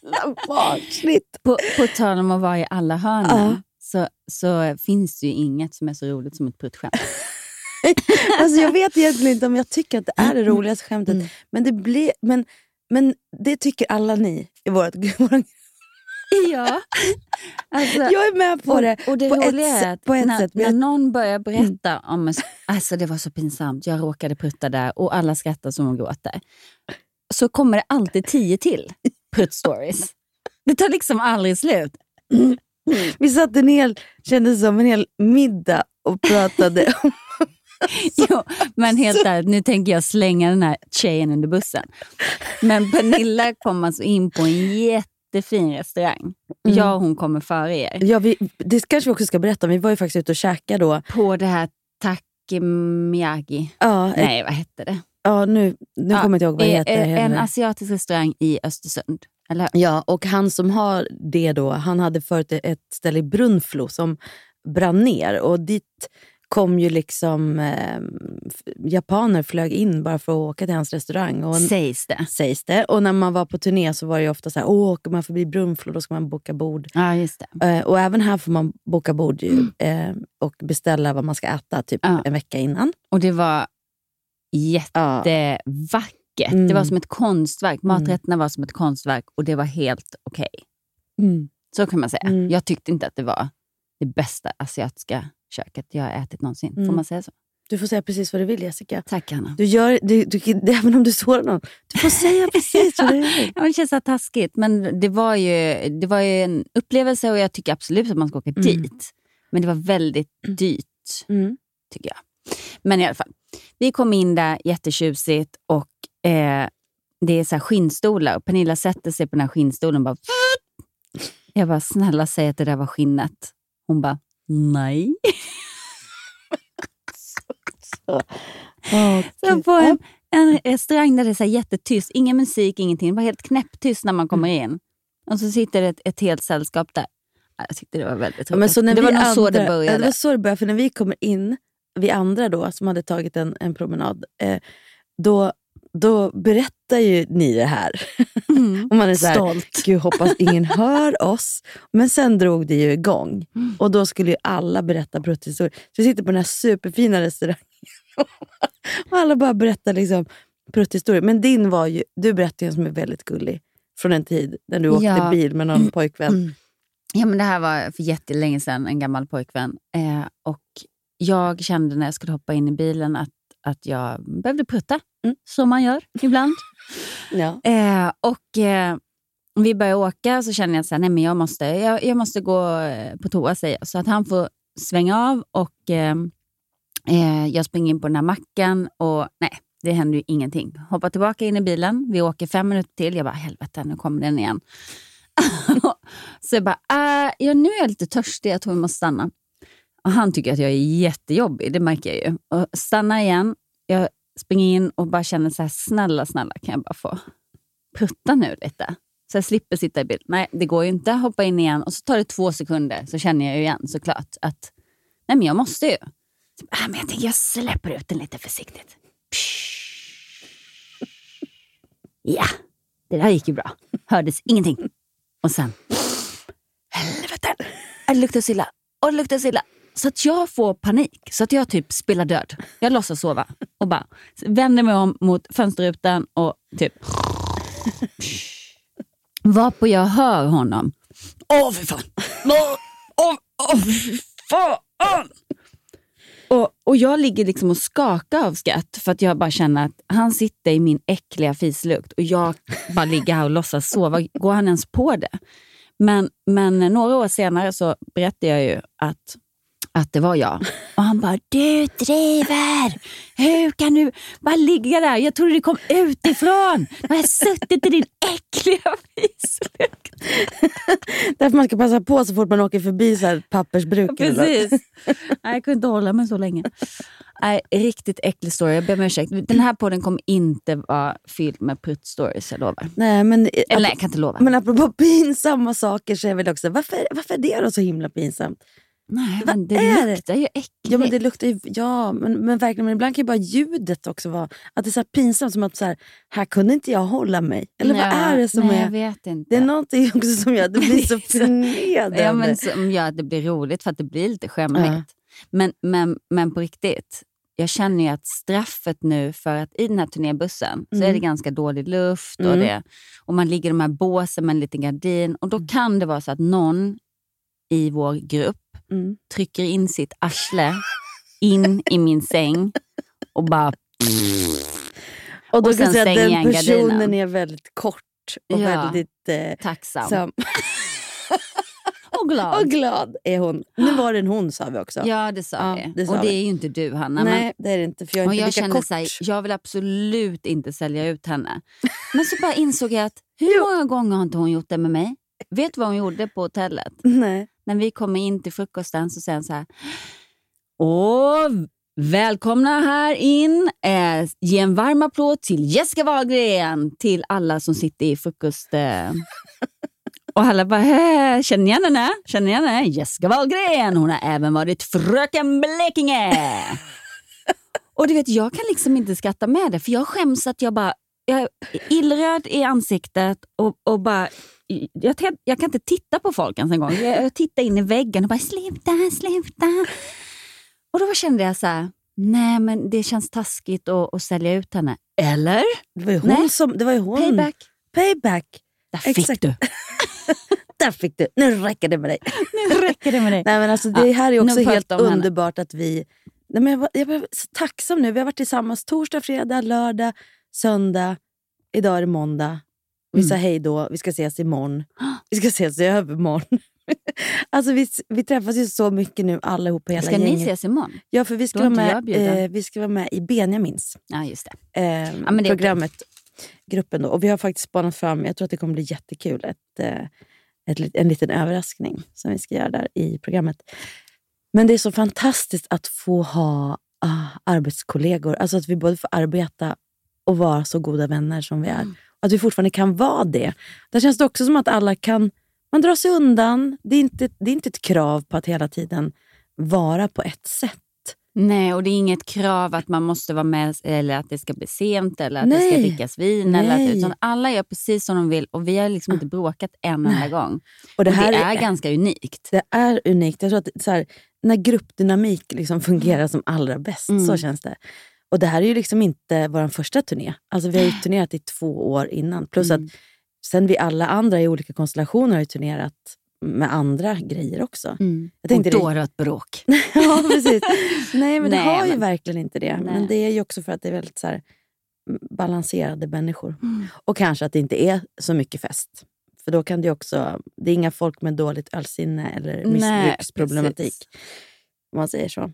Barnsligt. På, på tal om att vara i alla hörnen Ja. så, så finns det ju inget som är så roligt som ett pruttskämt. Alltså jag vet egentligen inte om jag tycker att det är det roligaste skämtet, Mm. men, det blir, men, men det tycker alla ni i vårt, vår ja. Alltså, Jag är med på det. och det på ett roliga är sätt- att på ett när, sätt, när jag- någon börjar berätta om... Alltså det var så pinsamt, jag råkade prutta där och alla skrattar som de gråter. Så kommer det alltid tio till prutt-stories. Det tar liksom aldrig slut. Vi satt en hel, kändes som en hel middag och pratade om... Jo, men helt ärligt, nu tänker jag slänga den här tjejen under bussen. Men Pernilla kom alltså in på en jättefin restaurang. Mm. Jag och hon kommer före er. Ja, vi, det kanske vi också ska berätta, vi var ju faktiskt ute och käkade då. På det här Takemiyagi. Ja, Nej, vad hette det? ja nu, nu Ja, kommer jag inte ihåg vad det heter En asiatisk restaurang i Östersund. Eller? Ja, och han som har det då, han hade förut ett ställe i Brunflo som brann ner. Och dit kom ju liksom eh, japaner flög in bara för att åka till hans restaurang. Och, Sägs det. sägs det. Och när man var på turné så var det ju ofta så här, åh, åker man förbi Brunflo då ska man boka bord. Ja, just det. Eh, och även här får man boka bord ju, eh, och beställa vad man ska äta typ Ja. en vecka innan. Och det var Ja. jättevackert. Mm. Det var som ett konstverk. Maträtterna var som ett konstverk och det var helt okej. Mm. Så kan man säga. Mm. Jag tyckte inte att det var det bästa asiatiska köket jag har ätit någonsin. Får Mm. man säga så? Du får säga precis vad du vill Jessica. Tack Anna. Du gör, du, du, även om du sårar någon, du får säga precis vad du vill. Ja, det känns så taskigt, men det var, ju, det var ju en upplevelse och jag tycker absolut att man ska åka Mm. dit. Men det var väldigt dyrt, Mm. tycker jag. Men i alla fall, vi kom in där jättetjusigt och eh, det är så här skinnstolar. Och Pernilla sätter sig på den här skinnstolen och bara... Jag bara, snälla säg att det där var skinnet. Hon bara, nej. Så på en, en restaurang där det är så jättetyst, ingen musik, ingenting. Det var helt knäpptyst när man kommer Mm. in. Och så sitter det ett, ett helt sällskap där. Ja, Jag tyckte det var väldigt Ja, men så när det var nog andra, så det Ja, började. det var så det började. För när vi kommer in, vi andra då, som hade tagit en, en promenad, eh, då, då berättar ju ni det här. Mm. Och man är så här, Stolt. Gud, hoppas ingen hör oss. Men sen drog det ju igång. Mm. Och då skulle ju alla berätta brutthistorier. Så vi sitter på den här superfina restaurangen. och alla bara berättar liksom brutthistorier. Men din var ju, du berättade en som är väldigt gullig. Från en tid när du åkte Ja. bil med någon pojkvän. Mm. Ja, men det här var för jättelänge sedan, en gammal pojkvän. Eh, och jag kände när jag skulle hoppa in i bilen att, att jag behövde prutta, Mm. som man gör ibland. Ja. Eh, och eh, vi börjar åka så känner jag att nej, men jag, måste, jag, jag måste gå eh, på toa, säger jag. Så att han får svänga av och eh, eh, jag springer in på den här macken och nej, det händer ju ingenting. Hoppar tillbaka in i bilen, vi åker fem minuter till. Jag bara, helvete, nu kommer den igen. så jag bara, äh, ja, nu är jag lite törstig, jag tror vi måste stanna. Och han tycker att jag är jättejobbig, det märker jag ju. Och stannar igen, jag springer in och bara känner så här, snälla, snälla, kan jag bara få prutta nu lite? Så jag slipper sitta i bild. Nej, det går ju inte. Hoppa in igen och så tar det två sekunder så känner jag ju igen såklart att nej, men jag måste ju. Så, ah, men jag tänker jag släpper ut den lite försiktigt. Psh. Ja, det där gick ju bra. Hördes ingenting. Och sen, helvete, det luktar så illa. Och det luktar så illa. Så att jag får panik. Så att jag typ spelar död. Jag låtsas sova och bara vänder mig om mot fönsterrutan och typ Varpå jag hör honom. Åh, fy fan! Åh, åh, åh, fy fan! Och, och jag ligger liksom och skakar av skratt för att jag bara känner att han sitter i min äckliga fislukt och jag bara ligger här och låtsas sova. Går han ens på det? Men, men några år senare så berättade jag ju att att det var jag. Och han bara, du driver! Hur kan du bara ligga där? Jag trodde du kom utifrån. Du har suttit i din äckliga fislukt. Därför man ska passa på så fort man åker förbi så här pappersbruk. eller något. Precis. Nej, jag kunde inte hålla mig så länge. Nej, riktigt äcklig story. Jag ber om ursäkt. Den här podden kommer inte vara fylld med prutt-stories, jag lovar. Nej, men, Eller nej, jag kan inte lova. men apropå pinsamma saker så är väl också, varför, varför är det då så himla pinsamt? Nej, vad men det är det? luktar ju äckligt. Ja, men det luktar ju, ja men, men verkligen. Men ibland kan ju bara ljudet också vara att det är så här pinsamt. Som att så här, här kunde inte jag hålla mig. Eller vad Ja, är det som nej, är... Jag vet inte. Det är någonting också som gör att det blir så förnedrande. Ja, men som gör att det blir roligt för att det blir lite skämmigt. Ja. Men, men, men på riktigt, jag känner ju att straffet nu för att i den här turnébussen så är det ganska dålig luft och, Mm. det, och man ligger i de här båsen med en liten gardin och då kan det vara så att någon i vår grupp Mm. trycker in sitt arsle in i min säng och bara och då och kan jag säga att den personen gardinen. är väldigt kort och Ja. väldigt eh, tacksam sam- och glad. och glad. är hon. Nu var det en hon sa vi också. Ja, det sa Ja, vi. det sa och det vi. är ju inte du, Hanna. Nej, men det är det inte. För jag är Och inte jag lika kände kort. så här, jag vill absolut inte sälja ut henne. Men så bara insåg jag att hur många gånger har inte hon gjort det med mig? Vet du vad hon gjorde på hotellet? Nej. När vi kommer in till frukosten så säger hon så här. Åh, välkomna här in. Eh, ge en varm applåd till Jessica Wahlgren. Till alla som sitter i frukost... Eh. Och alla bara, "Hä, känner ni igen henne? Känner ni igen henne? Jessica Wahlgren. Hon har även varit fröken Blekinge. Och du vet, jag kan liksom inte skratta med det, för jag skäms att jag bara... Jag är illröd i ansiktet och, och bara... Jag, jag kan inte titta på folk ens en gång. Jag, jag tittar in i väggen och bara sluta, sluta. Och då kände jag så här, nej men det känns taskigt att, att sälja ut henne. Eller? Det var ju hon Nej. som... Det var ju hon. Payback. Payback. Där fick Exakt. du. Där fick du. Nu räcker det med dig. Nu räcker det med dig. Nej, men alltså, det Ja, här är också pratar helt om henne. underbart att vi... Nej, men jag, var, jag var så tacksam nu. Vi har varit tillsammans torsdag, fredag, lördag, söndag. Idag är det måndag. Vi Mm. sa hej då. Vi ska ses imorgon. Vi ska ses i övermorgon. alltså, vi, vi träffas ju så mycket nu allihopa, hela Ska ni gänget. ses imorgon? Ja, för vi ska, vara med, eh, vi ska vara med i Benjamins. Ja, just det. Eh, men det programmet, gruppen. Då. Och vi har faktiskt spanat fram, jag tror att det kommer bli jättekul, ett, eh, ett, en liten överraskning som vi ska göra där i programmet. Men det är så fantastiskt att få ha ah, arbetskollegor. Alltså att vi både får arbeta och vara så goda vänner som vi är. Mm. Att vi fortfarande kan vara det. Där känns det också som att alla kan man drar sig undan. Det är, inte, det är inte ett krav på att hela tiden vara på ett sätt. Nej, och det är inget krav att man måste vara med eller att det ska bli sent eller att det Nej. ska drickas vin. Eller att, utan alla gör precis som de vill och vi har liksom inte bråkat en enda gång. Och det Och här det är, är ganska unikt. det är unikt. Jag tror att här, när gruppdynamik liksom fungerar som allra bäst, Mm. så känns det. Och det här är ju liksom inte vår första turné. Alltså vi har ju turnerat i två år innan. Plus Mm. att sen vi alla andra i olika konstellationer har ju turnerat med andra grejer också. Mm. Jag tänkte och då det- har det ett bråk. ja, precis. Nej, men det Nej, har ju men- verkligen inte det. Men Nej. det är ju också för att det är väldigt så här, balanserade människor. Mm. Och kanske att det inte är så mycket fest. För då kan det ju också... Det är inga folk med dåligt ölsinne eller Nej, missbruksproblematik. precis. Om man säger så.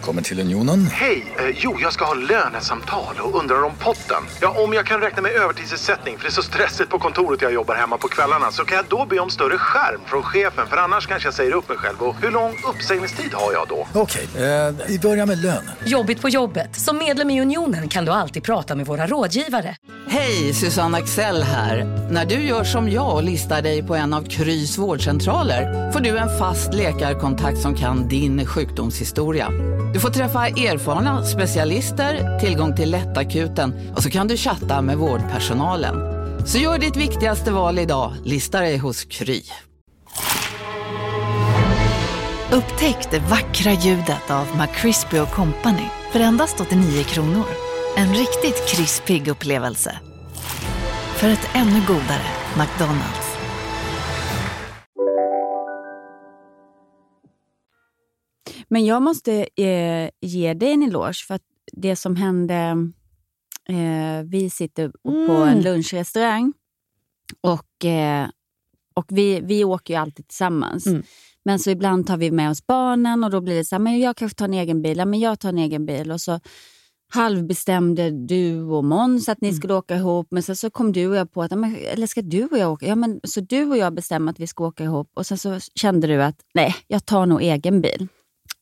Välkommen till Unionen. Hej! Eh, jo, jag ska ha lönesamtal och undrar om potten. Ja, om jag kan räkna med övertidsersättning för det är så stressigt på kontoret jag jobbar hemma på kvällarna så kan jag då be om större skärm från chefen för annars kanske jag säger upp mig själv. Och hur lång uppsägningstid har jag då? Okej, eh, vi börjar med lön. Jobbigt på jobbet. Som medlem i Unionen kan du alltid prata med våra rådgivare. Hej, Susanne Axel här. När du gör som jag och listar dig på en av Krys vårdcentraler får du en fast läkarkontakt som kan din sjukdomshistoria. Du får träffa erfarna specialister, tillgång till lättakuten och så kan du chatta med vårdpersonalen. Så gör ditt viktigaste val idag, lista dig hos Kry. Upptäck det vackra ljudet av McCrispy Company för endast 89 kronor. En riktigt krispig upplevelse. För ett ännu godare McDonalds. Men jag måste eh, ge dig en eloge för att det som hände... Eh, vi sitter på en Mm. lunchrestaurang och, eh, och vi, vi åker ju alltid tillsammans. Mm. Men så ibland tar vi med oss barnen och då blir det så här, men jag kanske tar en egen bil. Ja, men jag tar en egen bil. Och så halvbestämde du och Måns att ni Mm. skulle åka ihop. Men sen så kom du och jag på att, men, eller ska du och jag åka? Ja, men, så du och jag bestämde att vi ska åka ihop. Och sen så kände du att, nej, jag tar nog egen bil.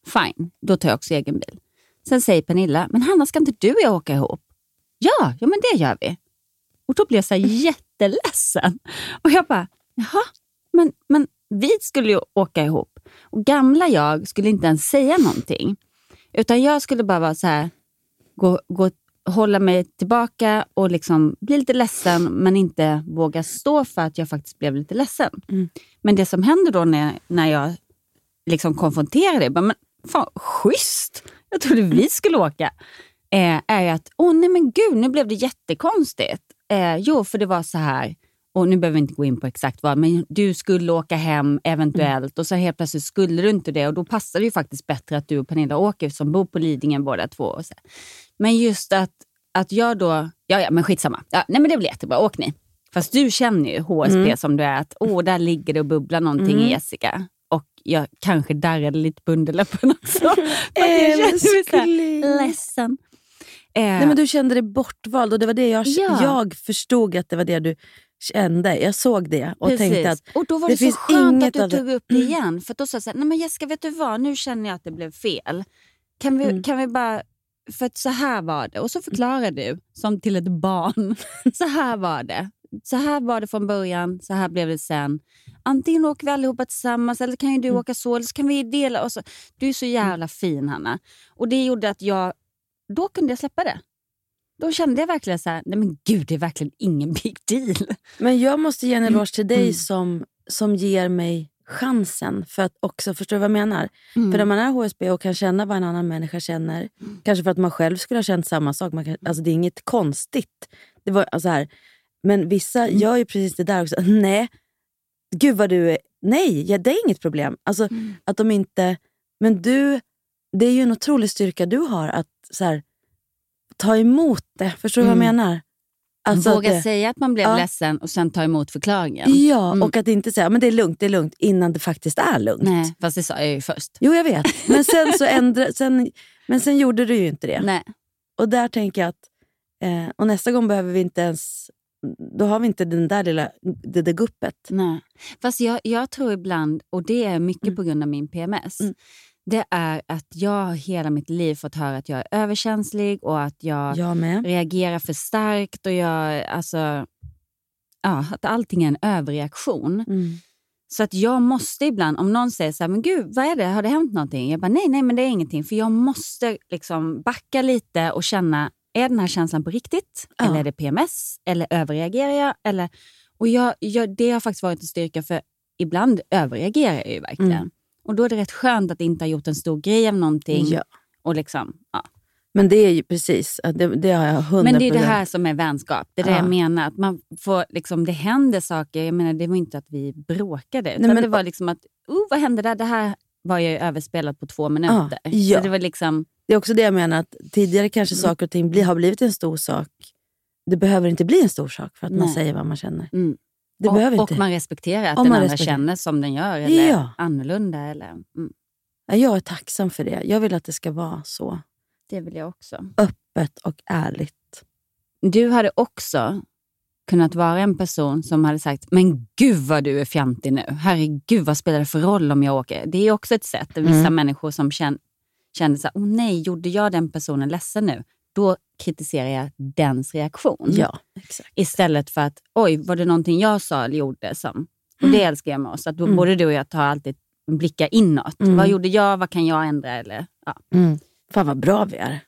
Fine, då tar jag också egen bil. Sen säger Pernilla, men Hanna ska inte du och jag åka ihop? Ja, ja men det gör vi. Och då blev jag så här jätteledsen. Och jag bara, jaha, men, men vi skulle ju åka ihop. Och gamla jag skulle inte ens säga någonting. Utan jag skulle bara vara så här, gå, gå, hålla mig tillbaka och liksom bli lite ledsen men inte våga stå för att jag faktiskt blev lite ledsen. Mm. Men det som händer då när, när jag liksom konfronterar det, bara, men fan schysst, jag trodde vi skulle åka, eh, är ju att, åh nej men gud, nu blev det jättekonstigt. Eh, jo, för det var så här, och nu behöver vi inte gå in på exakt vad, men du skulle åka hem eventuellt och så helt plötsligt skulle du inte det och då passar det ju faktiskt bättre att du och Pernilla åker som bor på Lidingö båda två. Och så. Men just att, att jag då, ja ja men skitsamma, ja, nej men det blir jättebra, åk ni. Fast du känner ju HSP Mm. som du är, att åh där ligger det och bubblar någonting Mm. i Jessica. Jag kanske darrade lite på underläppen också. Jag kände mig så här Älskling. ledsen. Eh, Nej, men du kände dig bortvald och det var det jag, Ja. jag förstod att det var det du kände. Jag såg det och Precis. tänkte att och då var det det, så finns skönt inget att du tog upp det igen. För då sa jag så här, nej men Jessica vet du vad, nu känner jag att det blev fel. Kan vi, Mm. kan vi bara, för att så här var det. Och så förklarar du, som till ett barn. så här var det. Så här var det från början, så här blev det sen. Antingen åker vi allihopa tillsammans eller kan ju du Mm. åka så, eller så kan vi dela. Och så. Du är så jävla fin Hanna. Och det gjorde att jag, då kunde jag släppa det. Då kände jag verkligen så här, nej men gud det är verkligen ingen big deal. Men jag måste ge en eloge till dig Mm. som, som ger mig chansen för att också förstå vad jag menar. Mm. För när man är HSB och kan känna vad en annan människa känner, kanske för att man själv skulle ha känt samma sak. Man kan, alltså det är inget konstigt. Det var, alltså här, men vissa Mm. gör ju precis det där också. Nej, gud vad du är... Nej, ja, det är inget problem. Alltså Mm. att de inte... Men du, det är ju en otrolig styrka du har att så här, ta emot det. Förstår du vad jag Mm. menar? Alltså att Våga det- säga att man blev Ja. ledsen och sen ta emot förklaringen. Ja, Mm. och att inte säga men det är lugnt, det är lugnt innan det faktiskt är lugnt. Nej, fast det sa jag ju först. Jo, jag vet. Men sen, så ändra, sen, men sen gjorde du ju inte det. Nej. Och där tänker jag att eh, och nästa gång behöver vi inte ens... Då har vi inte den där lilla, det där guppet. Nej. Fast jag, jag tror ibland, och det är mycket Mm. på grund av min PMS, Mm. det är att jag har hela mitt liv fått höra att jag är överkänslig och att jag Jag reagerar för starkt och jag, alltså, ja, att allting är en överreaktion. Mm. Så att jag måste ibland, om någon säger så här, men gud, vad är det? Har det hänt någonting? Jag bara, nej, nej, men det är ingenting. För jag måste liksom backa lite och känna, är den här känslan på riktigt? Ja. Eller är det PMS? Eller överreagerar jag? Eller, och jag, jag, det har faktiskt varit en styrka, för ibland överreagerar jag ju verkligen. Mm. Och då är det rätt skönt att inte ha gjort en stor grej av någonting. Ja. Och liksom, ja. Men det är ju precis, det, det har jag hundra Men det är det här som är vänskap. Det är det Ja. jag menar. Att man får, liksom, det händer saker. Jag menar, det var inte att vi bråkade. Utan Nej, men- det var liksom att, oh, vad hände där? Det här var ju överspelat på två minuter. ja. Så det var liksom, Det är också det jag menar, att tidigare kanske Mm. saker och ting bli, har blivit en stor sak. Det behöver inte bli en stor sak för att man Nej. säger vad man känner. mm. Det och, behöver och inte. man respekterar att Om den man andra respekterar. känner som den gör. Eller Ja. annorlunda. Eller, mm. Ja, Jag är tacksam för det. Jag vill att det ska vara så. Det vill jag också. Öppet och ärligt. Du hade också kunnat vara en person som hade sagt, men gud vad du är fjantig nu. Herregud, vad spelar det för roll om jag åker? Det är också ett sätt. Vissa Mm. människor som känner, känner så här, oh nej, gjorde jag den personen ledsen nu? Då kritiserar jag dens reaktion. Ja, exakt. Istället för att, oj, var det någonting jag sa eller gjorde som... Och det älskar jag med oss. Att då Mm. både du och jag tar alltid blickar inåt. Mm. Vad gjorde jag? Vad kan jag ändra? Eller, ja. Mm. Fan vad bra vi är.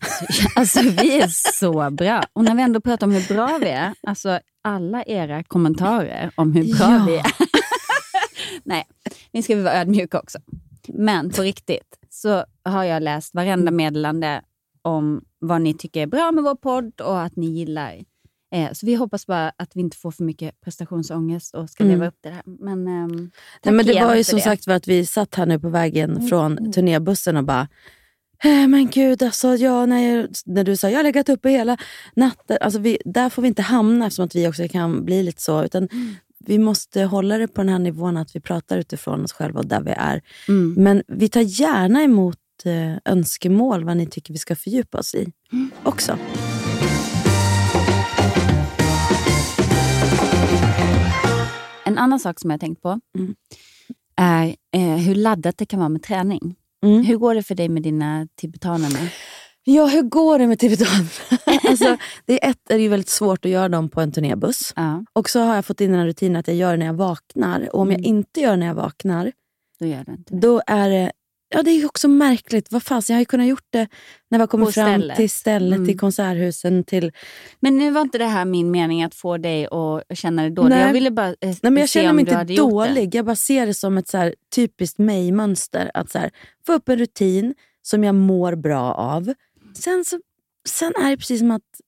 Alltså vi är så bra. Och när vi ändå pratar om hur bra vi är, alltså alla era kommentarer om hur bra Ja. vi är. Nej, nu ska vi vara ödmjuka också. Men på riktigt så har jag läst varenda meddelande om vad ni tycker är bra med vår podd och att ni gillar. Eh, så vi hoppas bara att vi inte får för mycket prestationsångest och ska Mm. leva upp till det här. Men, ehm, Nej, men det var ju som det. sagt för att vi satt här nu på vägen Mm. från turnébussen och bara "Eh, men gud, alltså, jag, när, jag, när du sa jag har legat uppe hela natten. Alltså, vi, där får vi inte hamna eftersom att vi också kan bli lite så. Utan Mm. Vi måste hålla det på den här nivån att vi pratar utifrån oss själva och där vi är. Mm. Men vi tar gärna emot eh, önskemål vad ni tycker vi ska fördjupa oss i Mm. också. En annan sak som jag har tänkt på Mm. är eh, hur laddat det kan vara med träning. Mm. Hur går det för dig med dina tibetaner nu? Ja, hur går det med tibetan? alltså, det är, ett, det är ju väldigt svårt att göra dem på en turnébuss. Ja, Och så har jag fått in den här rutinen att jag gör det när jag vaknar. Och om jag Mm. inte gör det när jag vaknar, då gör du inte det. då är det... Ja, det är också märkligt. Vad fan, jag har ju kunnat gjort det när vi kommit fram stället. till stället, Mm. till konserthusen, till... Men nu var inte det här min mening att få dig att känna dig dålig. Nej. Jag ville bara eh, Nej, men jag se känner mig inte hade det. dålig. Jag bara ser det som ett så här, typiskt mig-mönster. Att så här, få upp en rutin som jag mår bra av. Sen, så, sen är det precis som att,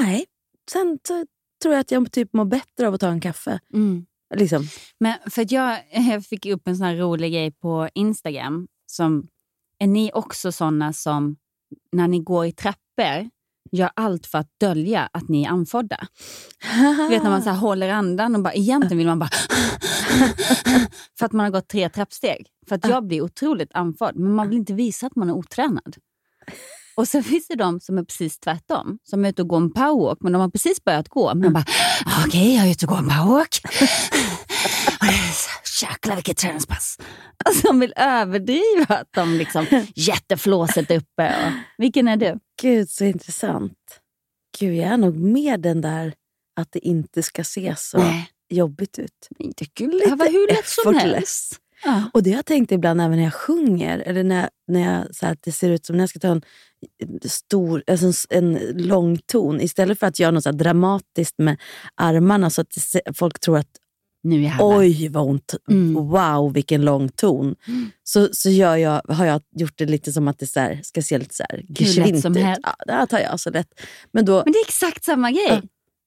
nej, sen så tror jag att jag typ mår bättre av att ta en kaffe. Mm. Liksom. Men för att jag eh, fick upp en sån här rolig grej på Instagram. Som, är ni också såna som, när ni går i trappor, gör allt för att dölja att ni är andfådda? Du vet när man så håller andan och bara, egentligen vill man bara... för att man har gått tre trappsteg. För att jag blir otroligt andfådd, men man vill inte visa att man är otränad. Och sen finns det de som är precis tvärtom. Som är ute och går en powerwalk, men de har precis börjat gå. Men de bara, "Ah, okej, jag är ute och går en powerwalk. Så- Jäklar vilket träningspass. Alltså, de vill överdriva att de liksom jätteflåset uppe. Och, vilken är du? Gud, så intressant. Gud, jag är nog med den där att det inte ska se så Nej. jobbigt ut. Inte kul. Det var hur lätt som helst. Ja. Och det har jag tänkt ibland även när jag sjunger. Eller när, när jag, så här, det ser ut som när jag ska ta en stor, alltså en, en lång ton. Istället för att göra något så dramatiskt med armarna så att det, folk tror att Nu jävlar. oj, vad hon t- Mm. wow vilken lång ton. Så, så gör jag, har jag gjort det lite som att det så här, ska se lite så här geschwint ut. helst. Ja, det här tar jag så lätt. Men då, Men det är exakt samma grej. Ja.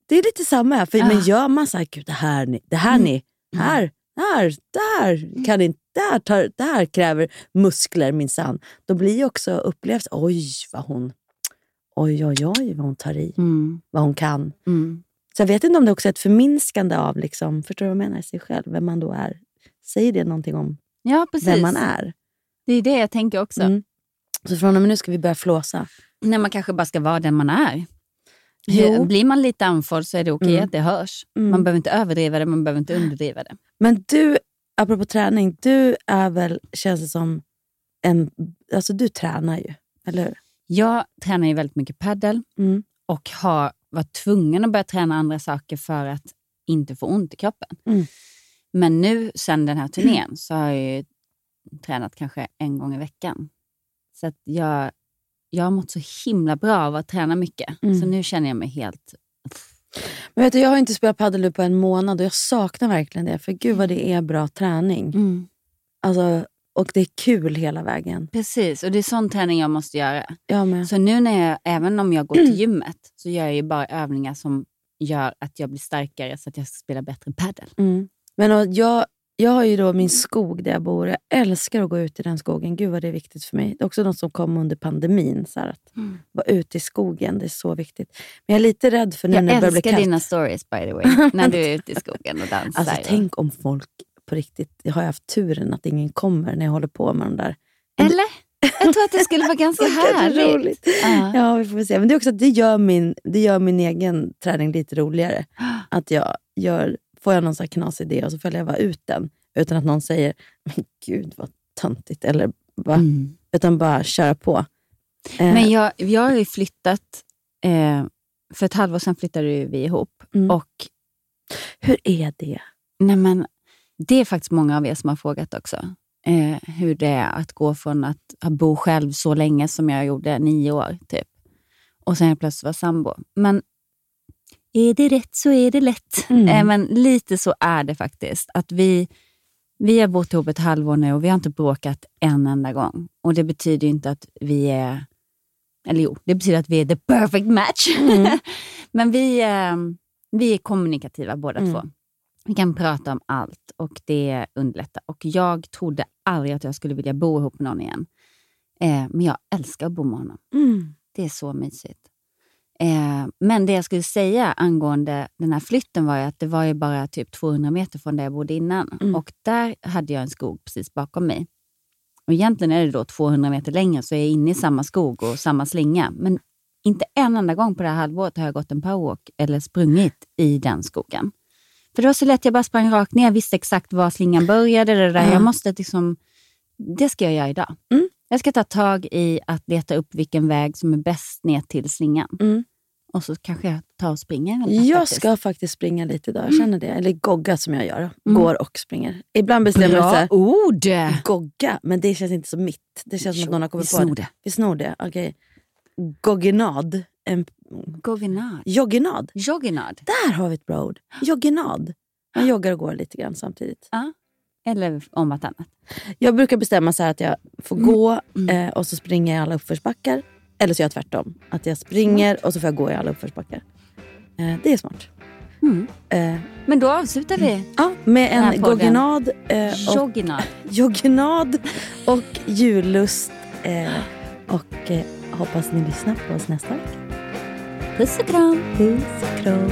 det är lite samma här. För, Ja. Men gör man så här, gud det här ni, det här, Mm. ni, här, där, där, kan inte, där, tar, där kräver muskler minsann. Då blir också upplevs, oj vad hon, oj oj oj vad hon tar i, Mm. vad hon kan. Mm. Så jag vet inte om det också är ett förminskande av, liksom, förstår du vad jag menar, sig själv, vem man då är. Säger det någonting om Ja, vem man är? Det är det jag tänker också. Mm. Så från och med nu ska vi börja flåsa. När man kanske bara ska vara den man är. Jo. Blir man lite andfådd så är det okej Mm. att det hörs. Mm. Man behöver inte överdriva det, man behöver inte underdriva det. Men du, apropå träning, du är väl, känns det som, en, alltså du tränar ju, eller hur? Jag tränar ju väldigt mycket paddel Mm. och har varit tvungen att börja träna andra saker för att inte få ont i kroppen. Mm. Men nu sen den här turnén så har jag ju tränat kanske en gång i veckan. Så att jag, jag har mått så himla bra av att träna mycket. Mm. Så nu känner jag mig helt... Men vet du, jag har inte spelat padel på en månad och jag saknar verkligen det. För gud vad det är bra träning. Mm. Alltså, och det är kul hela vägen. Precis, och det är sån träning jag måste göra. Jag med. Så nu när jag, även om jag går till gymmet, så gör jag ju bara övningar som gör att jag blir starkare så att jag ska spela bättre padel. Mm. Men och jag, jag har ju då min skog där jag bor. Jag älskar att gå ut i den skogen. Gud vad det är viktigt för mig. Det är också något som kom under pandemin. Så att Mm. vara ute i skogen, det är så viktigt. Men jag är lite rädd för nu Jag när det börjar bli älskar kallt. dina stories by the way, när du är ute i skogen och dansar. Alltså, tänk om folk på riktigt, jag har haft turen att ingen kommer när jag håller på med de där. Eller? Jag tror att det skulle vara ganska härligt. roligt. Ja. Ja, vi får väl se. Men det är också det gör min, det gör min egen träning lite roligare. Att jag gör, får jag någon sån här knas idé och så följer jag bara ut den. Utan att någon säger, men gud vad töntigt. Eller bara, Mm. Utan bara köra på. Eh, Men jag, jag har ju flyttat, eh, för ett halvår sedan flyttade vi ihop. Mm. Och hur är det? nej men, det är faktiskt många av er som har frågat också. Eh, hur det är att gå från att bo själv så länge som jag gjorde, nio år typ. Och sen plötsligt vara sambo. Men är det rätt så är det lätt. Mm. Eh, men lite så är det faktiskt. Att vi, vi har bott ihop ett halvår nu och vi har inte bråkat en enda gång. Och Det betyder inte att vi är Eller jo, det betyder att vi är the perfect match. Mm. Men vi, eh, vi är kommunikativa båda Mm. två. Vi kan prata om allt och det underlättar. Och jag trodde aldrig att jag skulle vilja bo ihop med någon igen. Eh, men jag älskar att bo med honom. Mm. Det är så mysigt. Eh, men det jag skulle säga angående den här flytten var att det var ju bara typ 200 meter från där jag bodde innan. Mm. Och där hade jag en skog precis bakom mig. Och egentligen är det då 200 meter längre så jag är inne i samma skog och samma slinga. Men inte en enda gång på det här halvåret har jag gått en powerwalk eller sprungit i den skogen. För det var så lätt, jag bara sprang rakt ner, visste exakt var slingan började. Det, där. Ja. Jag måste liksom, det ska jag göra idag. Mm. Jag ska ta tag i att leta upp vilken väg som är bäst ner till slingan. Mm. Och så kanske jag tar och springer. Jag faktiskt. ska faktiskt springa lite idag, jag känner det. Eller gogga som jag gör. Mm. Går och springer. Ibland bestämmer jag här, ord! gogga, men det känns inte som mitt. Det känns som att någon har kommit vi på snor det. det. Vi snor det. Okej. Gogginad. En Govinad. jogginad. Jogginad. Där har vi ett bra ord. Jogginad. Man joggar och går lite grann samtidigt. Ja. Eller om vartannat. Jag brukar bestämma så här att jag får Mm. gå eh, och så springer jag alla uppförsbackar. Eller så gör jag tvärtom. Att jag springer och så får jag gå i alla uppförsbackar. Eh, det är smart. Mm. Eh, Men då avslutar vi ja, med en podden. gogginad eh, och jogginad. jogginad och jullust. Eh, och eh, hoppas ni lyssnar på oss nästa vecka. Puss och kram. Puss och kram.